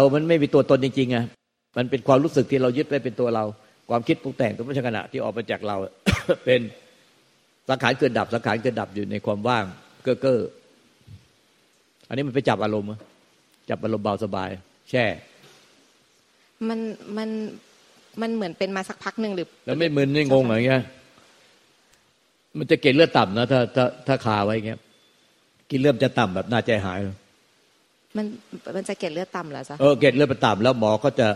เรามันไม่มีตัวตนจริงๆไงมันเป็นความรู้สึกที่เรายึดไว้เป็นตัวเรา ความคิดปรุงแต่งตัวไม่ใช่ขณะที่ออกมาจากเรา เป็นสังขารเกิดดับสังขารเกิดดับอยู่ในความว่าง เก้อเก้ออันนี้มันไปจับอารมณ์จับอารมณ์เบาสบาย แช่ มันมันมันเหมือนเป็นมาสักพักหนึ่งหรือ แล้วไม่มึนไม่งงอะไรเงี้ยมันจะเกล็ดเลือดต่ำนะถ้าถ้าถ้าคาไว้เงี้ยกินเลือดจะต่ำแบบน่าใจหายเลย มันมันจะเกล็ดเลือดต่ำเหรอจ๊ะเออเกล็ดเลือดมันต่ำแล้วหมอก็จะ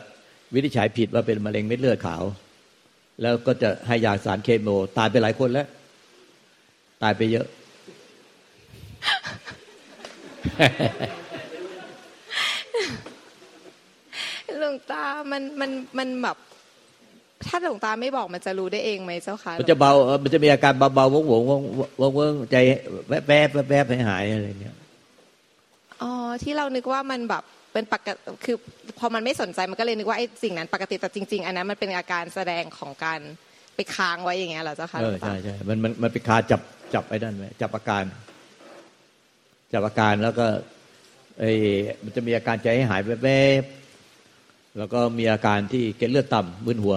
วินิจฉัยผิดว่าเป็นมะเร็งเม็ดเลือดขาว แล้วก็จะให้ยาสารเคมีตายไปหลายคนแล้ว ตายไปเยอะ หลวงตา มันมันมันแบบถ้าหลวงตาไม่บอกมันจะรู้ได้เองไหมเจ้าคะมันจะเบาเออมันจะมีอาการเบาๆวงวงวงวงวงใจแวบแวบแวบแวบหายหายอะไรเงี้ยอ๋อ ที่เรานึกว่ามันแบบเป็นปกติคือพอมันไม่สนใจมันก็เลยนึกว่าไอ้สิ่งนั้นปกติแต่จริง ๆ อันนั้นมันเป็นอาการแสดงของการไปค้างไว้อย่างเงี้ยเหรอเจ้าคะเอหลอวงตาใช่ใช่มันมันมันไปคาจับจับไอ้นั่นไว้จับอาการ จับอาการแล้วก็ไอ้มันจะมีอาการใจให้หายแวบๆแล้วก็มีอาการที่เกล็ดเลือดต่ำมึนหัว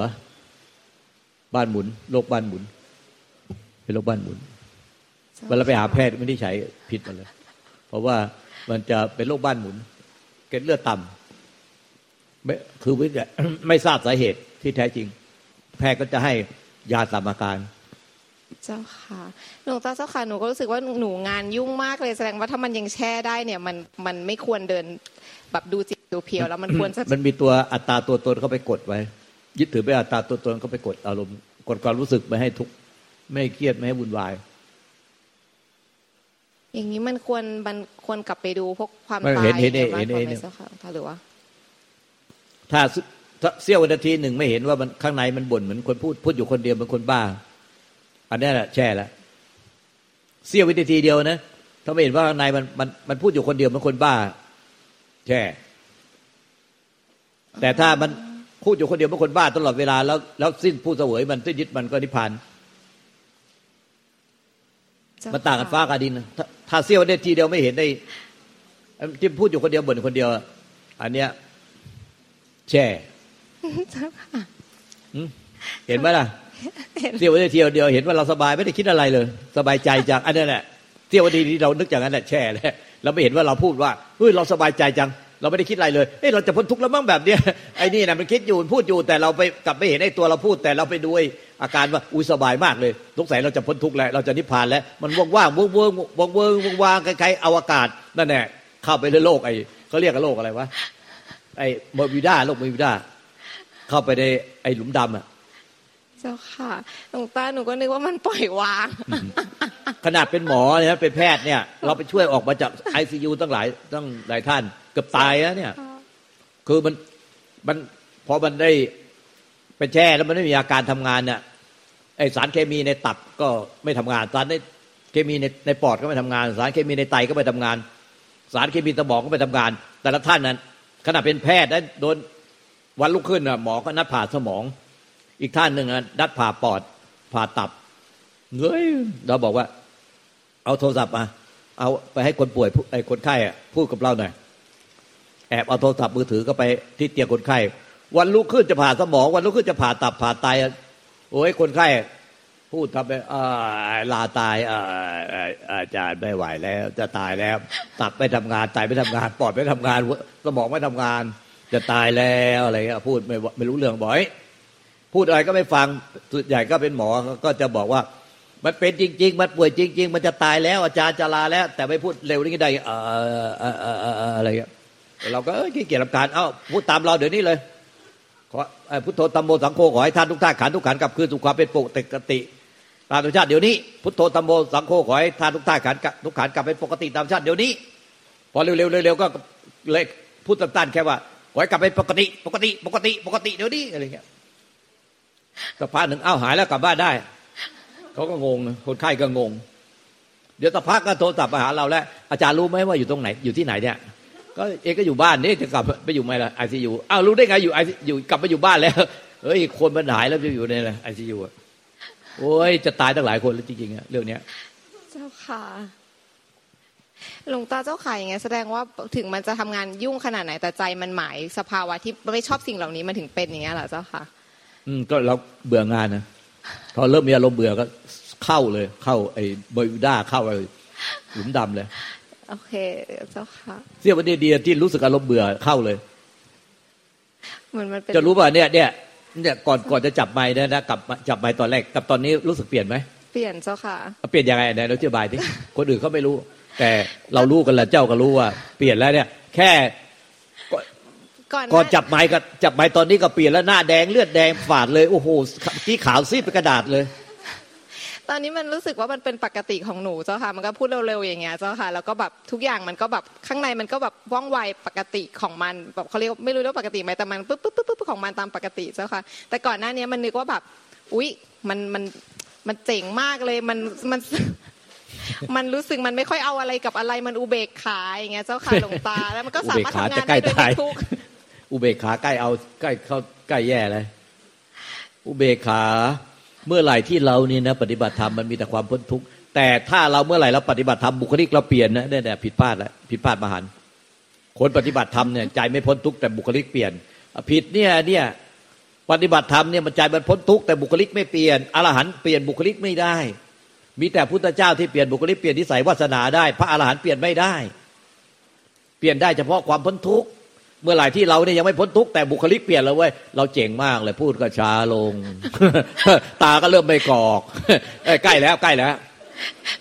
บ้านหมุนโรคบ้านหมุน เป็นโรคบ้านหมุนเวลาไปหาแพทย์ไม่ได้ใช้ผิดหมดเลย เพราะว่า มันจะเป็นโรคบ้านหมุน เกล็ดเลือดต่ำไม่คือวิทยาไม่ทราบสาเหตุที่แท้จริง แพทย์ก็จะให้ยาตามอาการ เจ้าค่ะหลวงตาเจ้าค่ะหนูก็รู้สึกว่าหนูงานยุ่งมากเลยแสดงว่าถ้ามันยังแช่ได้เนี่ยมันมันไม่ควรเดินแบบดูจิตดูเพียวแล้วมันควรจะมันมีตัวอัตราตัวตนเข้าไปกดไว้ ยึดถือไปนอัตราตัวตนเข้าไปกดอารมณ์กดความรู้สึกไม่ให้ทุกข์ไม่ให้เครียดไม่ให้วุ่นวาย อย่างนี้มันควรมันควรกลับไปดูพวกความไม่ตายเห็นเห็นยเห็นเห็นบ้างเห็นไหมเจ้าค่ะหรือว่า ถ้าถ้าเสี้ยววินาทีหนึ่งไม่เห็นว่ามันข้างในมันบ่นเหมือนคนพูดพูดอยู่คนเดียวเป็นคนบ้า อันนี้แหละแช่แล้วเสี้ยววินาทีเดียวนะถ้าไม่เห็นว่าข้างในมันมันมันพูดอยู่คนเดียวเป็นคนบ้า แช่ แต่ถ้ามันพูดอยู่คนเดียวเป็นคนบ้าตลอดเวลาแล้วแล้วสิ้นผู้เสวยมันสิ้นยึดมันก็นิพพานเจ้ามันต่างกันค่ะฟ้ากับดินนะ ถ้าถ้าเสี้ยวได้ทีเดียวไม่เห็นได้ที่พูดอยู่คนเดียวบ่นคนเดียว อันเนี้ยแช่เจ้าค่ะหืมเห็นไหมล่ะเสี้ยวได้ทีเดียวเห็นว่าเราสบายไม่ได้คิดอะไรเลย สบายใจจากอันนั้นแหละเสี้ยวดีที่เรานึกอย่างนั้นแหละแช่แล้วเราไม่เห็นว่าเราพูดว่าเฮ้ยเราสบายใจจัง เราไม่ได้คิดอะไรเลยเอ้ยเราจะพ้นทุกข์แล้วมั้งแบบเนี้ยไอ้นี่นะมันคิดอยู่มันพูดอยู่แต่เราไปกลับไม่เห็นไอ้ตัวเราพูดแต่เราไปดูไอ้อาการว่าอุ้ยสบายมากเลยสงสัยเราจะพ้นทุกข์แล้วเราจะนิพพานแล้ว มันว่างๆเวิร์กเวิร์กว่างเวิร์กว่างๆคล้ายๆอวกาศนั่นแหละเข้าไปในโลกไอ้เขาเรียกกันโลกอะไรวะไอ้เบอร์มิวด้าโลกเบอร์มิวด้าเข้าไปในไอ้หลุมดำอะเจ้าค่ะหลวงตาหนูก็นึกว่ามันปล่อยวาง ขนาดเป็นหมอเนี่ยเป็นแพทย์เนี่ย เราไปช่วยออกมาจากไอซียูตั้งหลายตั้งหลายท่าน เกือบตายแล้วเนี่ย คือมันมันพอมันได้ ไปแช่แล้วมันไม่มีอาการทำงานเนี่ยไอสารเคมีในตับก็ไม่ทำงาน สารในเคมีในในปอดก็ไม่ทำงาน สารเคมีในไตก็ไม่ทำงาน สารเคมีสมองก็ไม่ทำงาน แต่ละท่านนั้นขณะเป็นแพทย์นั้โดนวันลุกขึ้นน่ะหมอก็นัดผ่าสมอง อีกท่านหนึ่งนัดผ่าปอดผ่าตับเงยเราบอกว่า เอาโทรศัพท์มา เอาไปให้คนป่วยไอ้คนไข้พูดกับเราหน่อยแอบเอาโทรศัพท์มือถือก็ไปที่เตียงคนไข้ วันลุกขึ้นจะผ่าสมอง วันลุกขึ้นจะผ่าตับผ่าไตอะโอ้ยคนไข้พูดทำไปลาตายอาจารย์ไม่ไหวแล้ว จะตายแล้ว ตับไม่ทำงานไตไม่ทำงานปอดไม่ทำงาน สมองไม่ทำงาน จะตายแล้วอะไรเงี้ยพูดไม่ไม่รู้เรื่องบ่อย พูดอะไรก็ไม่ฟังส่วนใหญ่ก็เป็นหมอก็จะบอกว่า มันเป็นจริง ๆ มันป่วยจริง ๆ มันจะตายแล้ว อาจารย์จะลาแล้ว แต่ไม่พูดเร็วนี่ได้ออเออเออเออเอออะไรเงี้ยเราก็เอ้ยขี้เกียจรำคาญเอ้าพูดตามเราเดี๋ยวนี้เลย ขอพุทโธตัมโมสังโฆขอให้ท่านทุกท่านขันทุกขันกลับคืนสู่ความเป็นปกติตามธรรมชาติเดี๋ยวนี้พุทโธตัมโมสังโฆขอให้ท่านทุกท่านขันทุกขันกลับเป็นปกติตามชาติเดี๋ยวนี้ พอเร็วๆเร็วๆก็เลยพูดตันๆแค่ว่าขอให้กลับเป็นปกติ ปกติ ปกติ ปกติเดี๋ยวนี้อะไรเงี้ยสักพักหนึ่งเอ้าหายแล้วกลับบ้านได้เขาก็งงคนไข้ก็งง เดี๋ยวสักพักก็โทรศัพท์มาหาเราแล้วอาจารย์รู้ไหมว่าอยู่ตรงไหนอยู่ที่ไหนเนี่ย ก็เอกก็อยู่บ้านนี่จะกลับไปอยู่ไหมล่ะไอซียูอ้าวรู้ได้ไงอยู่ไออยู่กลับไปอยู่บ้านแล้วเฮ้ยคนมันหายแล้วจะอยู่ในไอซียูโอ้ยจะตายตั้งหลายคนแล้วจริงๆอะเรื่องเนี้ย เจ้าค่ะหลวงตาเจ้าค่ะอย่างเงี้ยแสดงว่าถึงมันจะทำงานยุ่งขนาดไหนแต่ใจมันหมายสภาวะที่ไม่ชอบสิ่งเหล่านี้มันถึงเป็นอย่างเงี้ยเหรอเจ้าค่ะ อืมก็เราเบื่องานนะพอเริ่มมีอารมณ์เบื่อก็เข้าเลย เข้าไอ้บอยด้าเข้าไอ้หลุมดำเลย โอเค เจ้าค่ะเสี้ยววันเดียวที่รู้สึกอารมณ์เบื่อเข้าเลยเหมือนมันเป็นจะรู้ป่ะเนี่ยเนี่ยเนี่ยก่อนก่อนจะจับไม้นะนะกับจับไม้ตอนแรกกับตอนนี้รู้สึกเปลี่ยนไหมเปลี่ยนเจ้าค่ะ เปลี่ยนยังไงไหนเราอธิบายดิคนอื่นเขาไม่รู้ แต่เรารู้กันแหละเจ้าก็รู้ว่าเปลี่ยนแล้วเนี่ย แค่ก่อนหก่อนน้าจับไม้กับจับไม้ตอนนี้ก็เปลี่ยนแล้วหน้าแดงเลือดแดงฝาดเลยโอ้โหที่ขาวซีดเป็นกระดาษเลย ตอนนี้มันรู้สึกว่ามันเป็นปกติของหนูเจ้าค่ะ มันก็พูดเร็วๆอย่างเงี้ยเจ้าค่ะ แล้วก็แบบทุกอย่างมันก็แบบข้างในมันก็แบบว่องไวปกติของมันแบบเขาเรียกไม่รู้ว่าปกติไหมแต่มันปุ๊บปุ๊บปุ๊บปุ๊บของมันตามปกติเจ้าค่ะ แต่ก่อนหน้านี้มันนึกว่าแบบอุ๊ยมันมันมันเจ๋งมากเลยมันมันมันรู้สึกมันไม่ค่อยเอาอะไรกับอะไรมันอุเบกขาอย่างเงี้ยเจ้าค่ะหลวงตาแล้วมันก็สามารถทำงานได้โดยไม่ทุกข์อุเบกขาใกล้เอาใกล้เข้าใกล้แย่เลย อุเบกขา เมื่อไหร่ที่เรานี่นะปฏิบัติธรรมมันมีแต่ความพ้นทุกข์แต่ถ้าเราเมื่อไหร่เราปฏิบัติธรรมบุคลิกเราเปลี่ยนนะเนี่ยผิดพลาดแล้วผิดพลาดมหันคนปฏิบัติธรรมเนี่ยใจไม่พ้นทุกข์แต่บุคลิกเปลี่ยน ผิดเนี่ยเนี่ยปฏิบัติธรรมเนี่ยมันใจมันพ้นทุกข์แต่บุคลิกไม่เปลี่ยนอรหันต์เปลี่ยนบุคลิกไม่ได้ มีแต่พุทธเจ้าที่เปลี่ยนบุคลิกเปลี่ยนนิสัยวาสนาได้ พระอรหันต์เปลี่ยนไม่ได้ เปลี่ยนได้เฉพาะความพ้นทุกข์ เมื่อไหร่ที่เราเนี่ยยังไม่พ้นทุกข์แต่บุคลิกเปลี่ยนแล้วเว้ยเราเจ๋งมากเลยพูดก็ช้าลง ตาก็เริ่มไม่กรอกเอ้ยใกล้แล้วใกล้แล้ว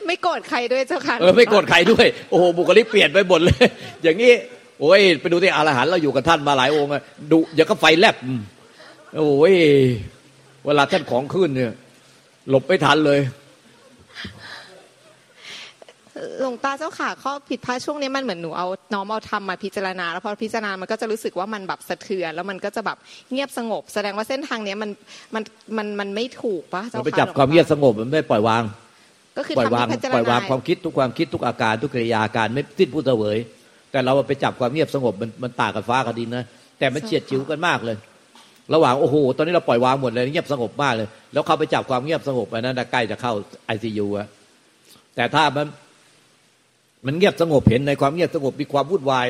ไม่โกรธใครด้วยเจ้าค่ะเออไม่โกรธใครด้วย โอ้โหบุคลิกเปลี่ยนไปหมดเลย อย่างนี้โอ้ยไปดูที่อรหันต์เราอยู่กับท่านมาหลายองค์อะดุอย่างก็ไฟแลบอืมโอ้ยเวลาท่านของขึ้นเนี่ย หลบไม่ทันเลย หลวงตาเจ้าค่ะข้อผิดพลาดช่วงนี้มันเหมือนหนูเอาน้อมเอาทำมาพิจารณา แล้วพอพิจารณามันก็จะรู้สึกว่ามันแบบสะเทือนแล้วมันก็จะแบบเงียบสงบ แสดงว่าเส้นทางเนี้ยมันมันมันมันไม่ถูกปะเจ้ามันค่ะไปจับความเงียบสงบมันไม่ปล่อยวาง ก็คือปล่อยทำวางให้พิจารปล่อยวางณาความคิดทุกความคิดทุกอาการทุกกิริยาอาการไม่สิ้นผู้เสวย แต่เราไปจับความเงียบสงบมันมันต่างกับฟ้ากับดินนะแต่มันเฉียดฉิวกันมากเลย ระหว่างโอ้โหตอนนี้เราปล่อยวางหมดเลยเงียบสงบมากเลย แล้วเข้าไปจับความเงียบสงบอันนั้นนะใกล้จะเข้าไอซียูอะแต่ถ้ามัน มันเงียบสงบเห็นในความเงียบสงบมีความวุ่นวาย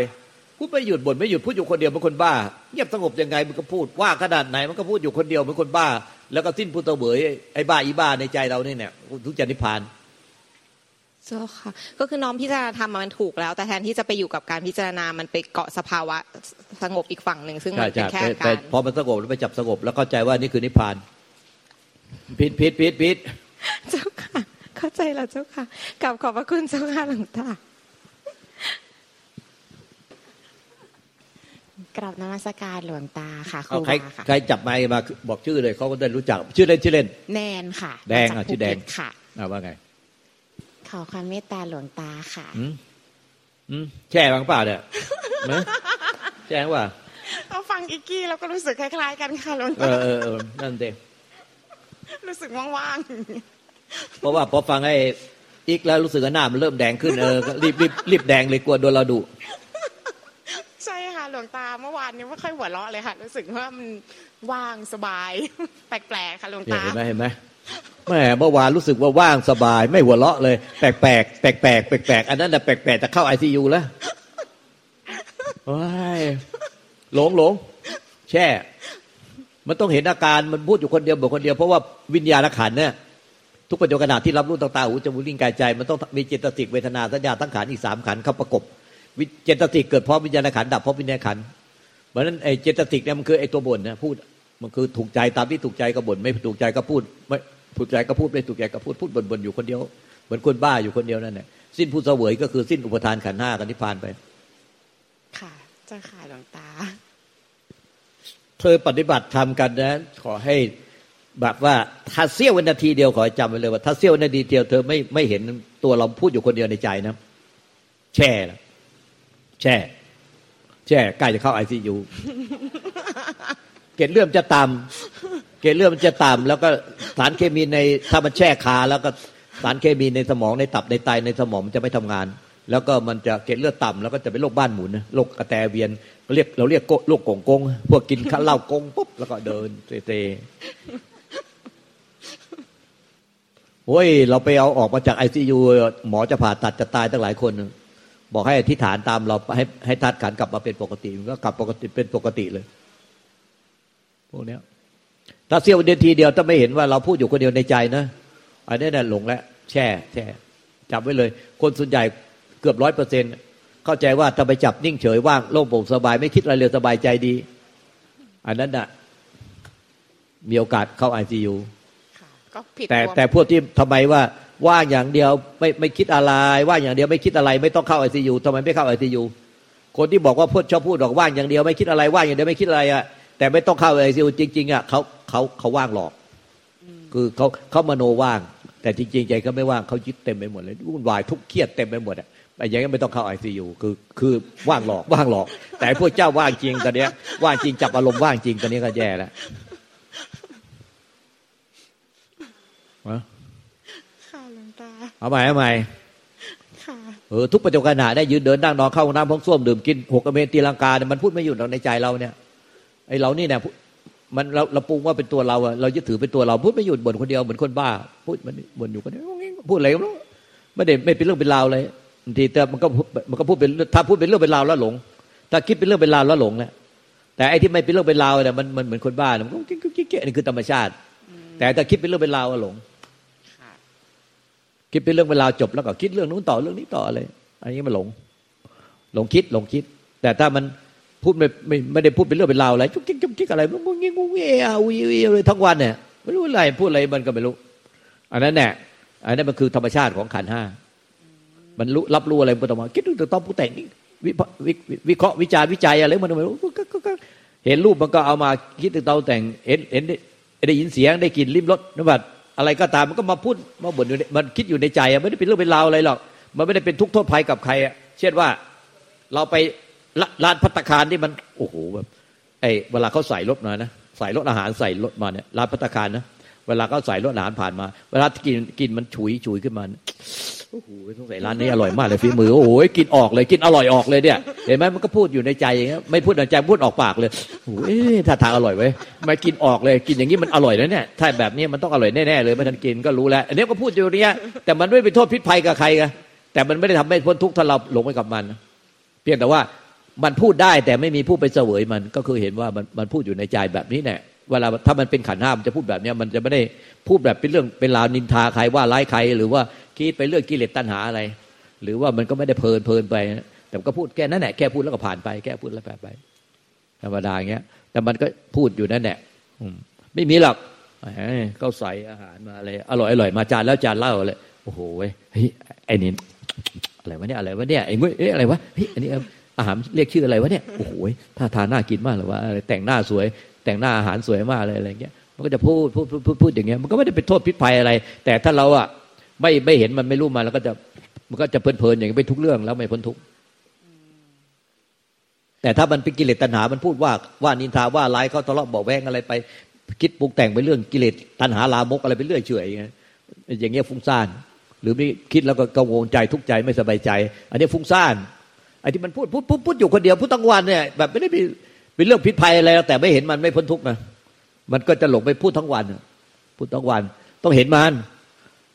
พูดไม่หยุดบ่นไม่หยุดพูดอยู่คนเดียวเป็นคนบ้า เงียบสงบยังไงมันก็พูดว่าขนาดไหนมันก็พูดอยู่คนเดียวเป็นคนบ้า แล้วก็สิ้นผู้เสวยไอ้บ้าอีบ้าในใจเราเนี่ยเนี่ยทุกจานิพพานเจ้าค่ะก็คือน้อมพิจารณาธรรมมันถูกแล้ว แต่แทนที่จะไปอยู่กับการพิจารณา มันไปเกาะสภาวะสงบอีกฝั่งหนึ่งซึ่งใช่มันเป็ใช่นแค่แต่อาแต่การพอมันสงบแล้วไปจับสงบแล้วเข้าใจว่านี่คือนิพพาน พิษพิษพิษพิษ เจ้าค่ะเข้าใจแล้วเจ้าค่ะกลับขอบพระคุณเจ้าค่ะหลวงตากราบนมัสการหลวงตาค่ะคเอารูใครบาค่ะใครจับไมค์มาบอกชื่อเลยเขาก็ได้รู้จัก ชื่อเล่นชื่อเล่น แนนค่ะ แดงมาอะจากชื่อแดงภูเก็ตค่ะอ่าว่าไง ขอความเมตตาหลวงตาค่ะอืมอืมแช่บ้างเปล่าเนี่ยนะแช่ว่าเอาฟังอีกกี้แล้วก็รู้สึกคล้ายๆ กันค่ะหลวงเอตาอเออเออนั่นเองรู้สึกว่าง เพราะว่าพอฟังไอ้อีกแล้วรู้สึกว่าหน้ามันเริ่มแดงขึ้นเออก็รีบรีบรีบแดงเลยกลัวโดนเราดุๆใช่ค่ะหลวงตาเมื่อวานนี้ไม่ค่อยหัวเราะเลยค่ะรู้สึกว่ามันว่างสบาย แปลกๆค่ะหลวงเนี่ยตาเห็นไหมเห็นไหมแม่เมื่อวานรู้สึกว่าว่างสบาย ไม่หัวเราะเลย แปลกแปลกแปลกแปลกแปลกแปลกอันนั้นน่ะแปลกแปลกจะเข้าไอซียูแล้วว้ายหลงหลงแช่ มันต้องเห็นอาการมันพูดอยู่คนเดียวบอกคนเดียวเพราะว่าวิญญาณขันธ์เนี่ย ทุกปัจจุบันขณะที่รับรู้ต่างๆหูจมูกลิ้นกายใจ มันต้องมีเจตสิกเวทนาสัญญาตั้งขันธ์อีกสามขันธ์เข้าประกบวิเจตสิกเกิดเพราะวิญญาณขันธ์ดับเพราะวิญญาณขันธ์เพราะฉะนั้นไอ้เจตสิกเนี่ยมันคือไอ้ตัวบ่นนะพูดมันคือถูกใจตามที่ถูกใจก็บ่นไม่ถูกใจก็พูดไม่ถูกใจก็พูดไม่ถูกใจก็พูดพูดบ่นๆอยู่คนเดียวเหมือนคนบ้าอยู่คนเดียวนั่นแหละสิ้นผู้เสวยก็คือสิ้นอุปทานขันธ์ห้ากันนิพพานไป ค่ะเจ้าค่ะหลวงตา เธอปฏิบัติธรรมกันนะ ขอให้ แบบว่าถ้าเสี้ยววินาทีเดียวขอให้จำไว้เลยว่าถ้าเสี้ยววินาทีเดียวเธอไม่ไม่เห็นตัวเราพูดอยู่คนเดียวในใจนะ แช่แช่ แช่ใกล้จะเข้าไอซียูเกล็ดเลือดมันจะต่ำเกล็ดเลือดมันจะต่ำแล้วก็สารเคมีในถ้ามันแช่คาแล้วก็สารเคมีในสมองในตับในไตในสมองมันจะไม่ทำงาน แล้วก็มันจะเกล็ดเลือดต่ำแล้วก็จะเป็นโรคบ้านหมุนโรคกระแตเวียนเราเรียกเราเรียกโกโรคกงกงพวกกินข้าวเหล้ากงปุ๊บแล้วก็เดินเตะ โอ้ย เราไปเอาออกมาจากไอซียูหมอจะผ่าตัดจะตายตั้งหลายคน บอกให้อธิษฐานตามเราให้ให้ธาตุขันกลับมาเป็นปกติมันก็กลับปกติเป็นปกติเลย พวกเนี้ยถ้าเสี้ยวเดียวทีเดียวถ้าไม่เห็นว่าเราพูดอยู่คนเดียวในใจนะอันนี้น่ะหลงแล้วแช่แช่จับไว้เลย คนส่วนใหญ่เกือบร้อยเปอร์เซ็นเข้าใจว่าถ้าไปจับนิ่งเฉยว่างโล่งโปร่งสบายไม่คิดอะไรเลยสบายใจดี อันนั้นน่ะมีโอกาสเข้าไอซียู ก็ผิดแต่ตัวแต่พวกที่ทำไมว่าว่างอย่างเดียวไม่ไม่คิดอะไร ว่างอย่างเดียวไม่คิดอะไร ไม่ต้องเข้าไอซียูทำไมไม่เข้าไอซียูคนที่บอกว่าพูดชอบพูดบอกว่างอย่างเดียวไม่คิดอะไรว่างอย่างเดียวไม่คิดอะไรอะแต่ไม่ต้องเข้าไอซียูจริง ๆอะเขาเขาเขาว่างหลอก คือเขาเขามโนว่าง แต่จริง ๆ ใจเขาไม่ว่างเขายึดเต็มไปหมดเลยวุ่นวายทุกข์เครียดเต็มไปหมดอะไอ้อย่างนี้นไม่ต้องเข้าไอซียูคือคือว่างหลอกว่างหลอก แต่ไอ้พวกเจ้าว่างจริงตอนเนี้ยว่างจริงจับอารมณ์ว่างจริงตอนนี้ก็แย่แล้วฮะ ค่ะหลวงตา เอาใหม่เอาใหม่ค่ะเออทุกปัจจุบันได้ยืนเดินนั่งนอนเข้าห้องน้ำห้องส้วมดื่มกินหกกระเมนตีลังกาเนี่ยมันพูดไม่หยุดหรอกในใจเราเนี่ยไอ้เรานี่เนี่ยมันเราเราปรุงว่าเป็นตัวเราอะเรายึดถือเป็นตัวเราพูดไม่หยุดบ่นคนเดียวเหมือนคนบ้า พูดมันบ่นอยู่คนเดียวพูดอะไรก็ไม่รู้ไม่ได้ไม่เป็นเรื่องเป็นราวเลยบางทีแต่มันก็พูดมันก็พูดเป็นถ้าพูดเป็นเรื่องเป็นราวแล้วหลง ถ้าคิดเป็นเรื่องเป็นราวแล้วหลงแหละแต่ไอ้ที่ไม่เป็นเรื่องเป็นราวเนี่ยมันมันเหมือนคนบ้าเนี่ยมันก็กิ๊กกิ๊กกิ๊กนี่คือธรรมชาติ แต่ถ้าคิดเป็นเรื่องเป็นราวอะหลงค่ะ คิดเป็นเรื่องเวลาวจบแล้วก็คิดเรื่องนู้นต่อเรื่องนี้ต่ออะไรอันนี้มันหลง หลงคิดหลงคิด แต่ถ้ามันพูดไม่ไม่ไม่ได้พูดเป็นเรื่องเป็นราวอะไรจุกจิกจุกจิกอะไรมันงงงิ้งงงเงี้ยอุ้ยอุ้ยเลยทั้งวันเนี่ยไม่รู้อะไรพูดอะไรมันก็ไม่รู้ อันนั้นแน่อันนั้นมันคือธรรมชาติของขันห้ามันรู้รับรู้อะไรมันต้องมาคิดดูแต่ต้องผู้แต่งนี่วิเคราะห์วิจารวิจัยอะไรมันไม่รู้ก็เห็นรูปมันก็เอามาคิดถึงเตาแต่งเห็นเห็นได้ยินเสียงได้กลิ่นลิ้มรสนบัด อะไรก็ตามมันก็มาพูดมาบ่นอยู่มันคิดอยู่ในใจไม่ได้เป็นเรื่องเป็นราวอะไรหรอกมันไม่ได้เป็นทุกข์โทษภัยกับใครอะเช่นว่าเราไปร้านพัตตาคารที่มันโอ้โหแบบไอ้เวลาเขาใส่รถมานะใส่รถอาหารใส่รถมาเนี่ยร้านพัตตาคารนะ เวลาเขาใส่รถอาหารผ่านมา เวลากินกินมันฉุยฉุยขึ้นมาเนี่ยโอ้โหสงสัยร้านนี้อร่อยมากเลยฝีมือโอ้โหกินออกเลยกินอร่อยออกเลยเนี่ยเห็นไหมมันก็พูดอยู่ในใจอย่างเงี้ยไม่พูดในใจพูดออกปากเลยโอ้โหเอ๊ะถ้าทางอร่อยไว้ยไม่กินออกเลยกินอย่างนี้มันอร่อยนะเนี่ยถ้าแบบนี้มันต้องอร่อยแน่ๆเลยไม่ทันกินก็รู้แล้วอันนี้ก็พูดอยู่เนี้ยแต่มันไม่เป็นโทษพิษภัยกับใครไงแต่มันไม่ได้ทำให้พ้นทุกข์ถ้าเราหลงไปกับมัน เพียงแต่ว่ามันพูดได้แต่ไม่มีผู้ไปเสวยมันก็คือเห็นว่ามันมันพูดอยู่ในใจแบบนี้แน่ เวลาถ้ามันเป็นขันห้ามันจะพูดแบบนี้มันจะไม่ได้พูดแบบเป็นเรื่องเป็นราวนินทาใครว่าร้ายใคร หรือว่าคิดไปเรื่องกิเลสตัณหาอะไร หรือว่ามันก็ไม่ได้เพลินเพลินไป แต่ก็พูดแค่นั้นแหละแค่พูดแล้วก็ผ่านไปแค่พูดแล้วแปไปธรรมดาอย่างเงี้ย แต่มันก็พูดอยู่นั่นแหละไม่มีหรอกเอ้าใส่อาหารมาอะไรอร่อยอร่อยมาจานแล้วจานเล้าเลยโอ้โหเฮ้ยไอ้นี่อะไรวะเนี่ยอะไรวะเนี่ยไอ้เว้ยเอ๊ะอะไรวะเฮ้ยอันนี้อาหารเรียกชื่ออะไรวะเนี่ยโอ้โหถ้าทานน่ากินมากเลยว่าอะไรแต่งหน้าสวย แต่งหน้าอาหารสวยมากเลยอะไรเงี้ยมันก็จะพูดพูดพูดพูดพูดอย่างเงี้ยมันก็ไม่ได้เป็นโทษพิษภัยอะไร แต่ถ้าเราอะไม่ไม่เห็นมันไม่รู้มันแล้วก็จะมันก็จะเพลินๆอย่างนี้ไปทุกเรื่องแล้วไม่พ้นทุกแต่ถ้ามันเป็นกิเลสตัณหา มันพูดว่าว่านินทาว่าร้ายเขาทะเลาะเบาแวงอะไรไป คิดปรุงแต่งไปเรื่องกิเลสตัณหาลามกอะไรไปเรื่อยเฉยอย่างเงี้ยอย่างเงี้ยฟุ้งซ่าน หรือไม่คิดแล้วก็กังวลใจทุกใจไม่สบายใจ อันนี้ฟุ้งซ่านไอ้ที่มันพูดพูดพูดพูดอยู่คนเดียวพูดทั้งวันเนี่ยแบบไม่ได้พ เป็นเรื่องพิษภัยอะไรแต่ไม่เห็นมันไม่พ้นทุกข์นะมันก็จะหลงไปพูดทั้งวันพูดทั้งวัน ต้องเห็นมัน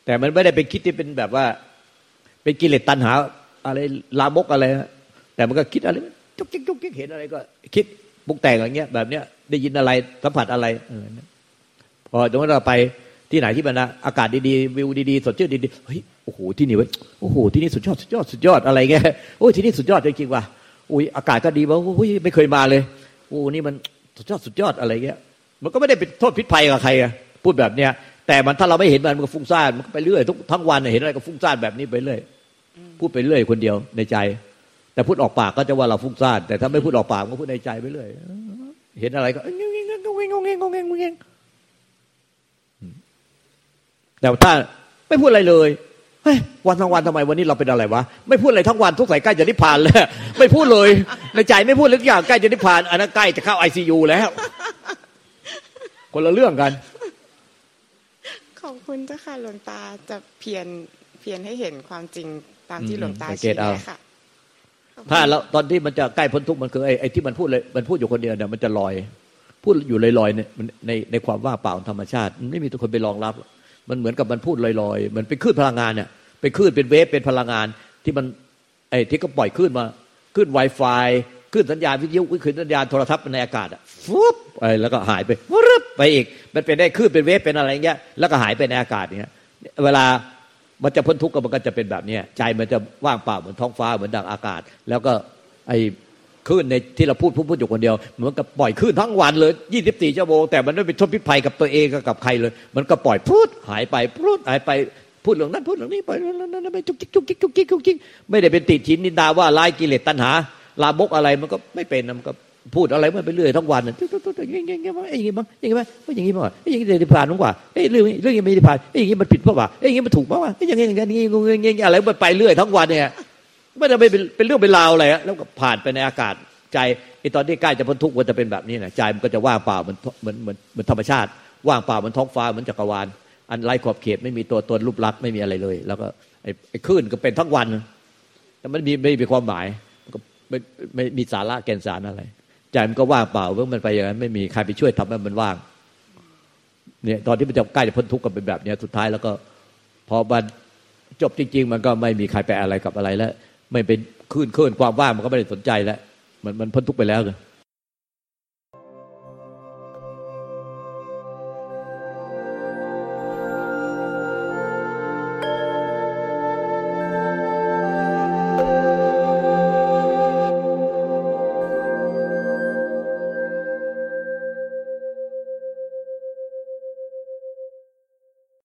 แต่มันไม่ได้เป็นคิดที่เป็นแบบว่า เป็นกิเลสตัณหา อะไรลามกอะไรแต่มันก็คิดอะไรจุกจิกจุกจิกเห็นอะไรก็ คิดปรุงแต่งอย่างเงี้ย แบบเนี้ยได้ยินอะไรสัมผัสอะไรเออพอตรงนั้นเราไปที่ไหนที่มันนะอากาศดีๆวิวดีๆสดชื่นดีๆเฮ้ยโอ้โหที่นี่เว้ยโอ้โหที่นี่สุดยอดสุดยอดสุดยอดอะไรเงี้ยโอ้ยที่นี่สุดยอดจริงๆว่ะอุ้ยอากาศก็ดีว่ะโอ้ยไม่เคยมาเลย โอ้นี่มันสุดยอดสุดยอดอะไรเงี้ย มันก็ไม่ได้เป็นโทษพิษภัยกับใครอะพูดแบบเนี้ย แต่มันถ้าเราไม่เห็นมันมันก็ฟุ้งซ่านมันก็ไปเรื่อยทุกทั้งวันเห็นอะไรก็ฟุ้งซ่านแบบนี้ไปเรื่อยพูดไปเรื่อยคนเดียวในใจ แต่พูดออกปากก็จะว่าเราฟุ้งซ่านแต่ถ้าไม่พูดออกปากก็พูดในใจไปเรื่อยเห็นอะไรก็งงงงงงงงงงงแต่ถ้าไม่พูดอะไรเลยเฮ้ย วันทั้งวันทำไมวันนี้เราเป็นอะไรวะไม่พูดอะไรทั้งวันทุกสายใกล้จะนิพพานเลยไม่พูดเลย ในใจไม่พูดเรื่องอย่างใกล้จะนิพพานอันนั้นใกล้จะเข้าไอซียูแล้ว คนละเรื่องกันขอบคุณเจ้าค่ะหลวงตาจะเพียรเพียรให้เห็นความจริงตามที่อืมหลวงตาสังเกชี้ตเอาแนะค่ะขอบคุณถ้าเราตอนที่มันจะใกล้พ้นทุกข์มันคือไอ้ไอ้ที่มันพูดเลยมันพูดอยู่คนเดียวเนี่ยมันจะลอย พูดอยู่ลอยๆเนี่ยมันในในความว่างเปล่าของธรรมชาติ มันไม่มีตัวคนไปรองรับ มันเหมือนกับมันพูดลอยๆเหมือนเป็นคลื่นพลังงานเนี่ยเป็นคลื่นเป็นเวฟเป็นพลังงานที่มันไอ้ที่ก็ปล่อยขึ้นมาขึ้น Wi-Fi ขึ้นสัญญาณวิทยุขึ้นสัญญาณโทรทัศน์ในอากาศอะฟุบไปแล้วก็หายไปรึบไปอีก มันเป็นได้ขึ้นเป็นเวฟเป็นอะไรเงี้ยแล้วก็หายไปในอากาศเงี้ยเวลามันจะพ้นทุกข์ก็มันก็จะเป็นแบบเนี้ยใจมันจะว่างเปล่าเหมือนท้องฟ้าเหมือนดังอากาศ แล้วก็ไอ คลื่นในที่เราพูดพูดพูดอยู่คนเดียวเหมือนกับปล่อยคลื่นทั้งวันเลย24ชั่วโมงแต่มันไม่เป็นทนพิษภัยกับตัวเองกับใครเลย มันก็ปล่อยพูดหายไปพูดหายไปพูดเรื่องนั้นพูดเรื่องนี้ไปเรื่องนั้นไปจุกจิกจุกจิกจุกจิกจุกจิกไม่ได้เป็นติดชินนินดาว่าลายกิเลสตัณหา ลามกอะไรมันก็ไม่เป็นมันก็พูดอะไรมันไปเรื่อยทั้งวันน่ะตุ๊ดตุ๊ดตุ๊ดอย่างงี้อย่างงี้อย่างงี้มั้งอย่างงี้มั้งอย่างงี้มั้งอย่างงี้ได้ผ่านมั้งกว่าเอ้ยเรื่องเรื่องนี้ไม่ได้ผ่านเอ้ยอย่างงี้มันผิดเพราะว่าเอ้ยอย่างงี้มันถูกเพราะว่าเอ้ยอย่างงี้อย่างงี้อย่างงี้อย่างงี้อะไรมันไปเรื่อยทั้งวันเนี่ย ไม่ได้เป็นเป็นเรื่องเป็นราวอะไรอะแล้วก็ผ่านไปในอากาศใจไอ้ตอนที่ใกล้จะพ้นทุกข์มันจะเป็นแบบนี้นะใจมันก็จะว่างเปล่าเหมือนเหมือนเหมือนเหมือนธรรมชาติ ว่างเปล่าเหมือนท้องฟ้าเหมือนจักรวาลอันไร้ขอบเขตไม่มีตัวตนรูปลักษณ์ไม่มีอะไรเลย แล้วก็ไอ้ไอ้คลื่นก็เป็นทั้งวันแต่มันมีไม่มีความหมายก็ไม่ไม่มีสาระแก่นสารอะไร ใจมันก็ว่างเปล่าเมื่อมันไปอย่างนั้นไม่มีใครไปช่วยทำให้มันว่างเนี่ยตอนที่มันจะใกล้จะพ้นทุกข์กันเป็นแบบเนี้ยสุดท้ายแล้วก็พอมันจบจริง ๆ มันก็ไม่มีใครไปอะไรกับอะไรแล้ว ไม่เป็นคลื่นคลื่นความว่างมันก็ไม่ได้สนใจแล้วมันมันพ้นทุกไปแล้วเลย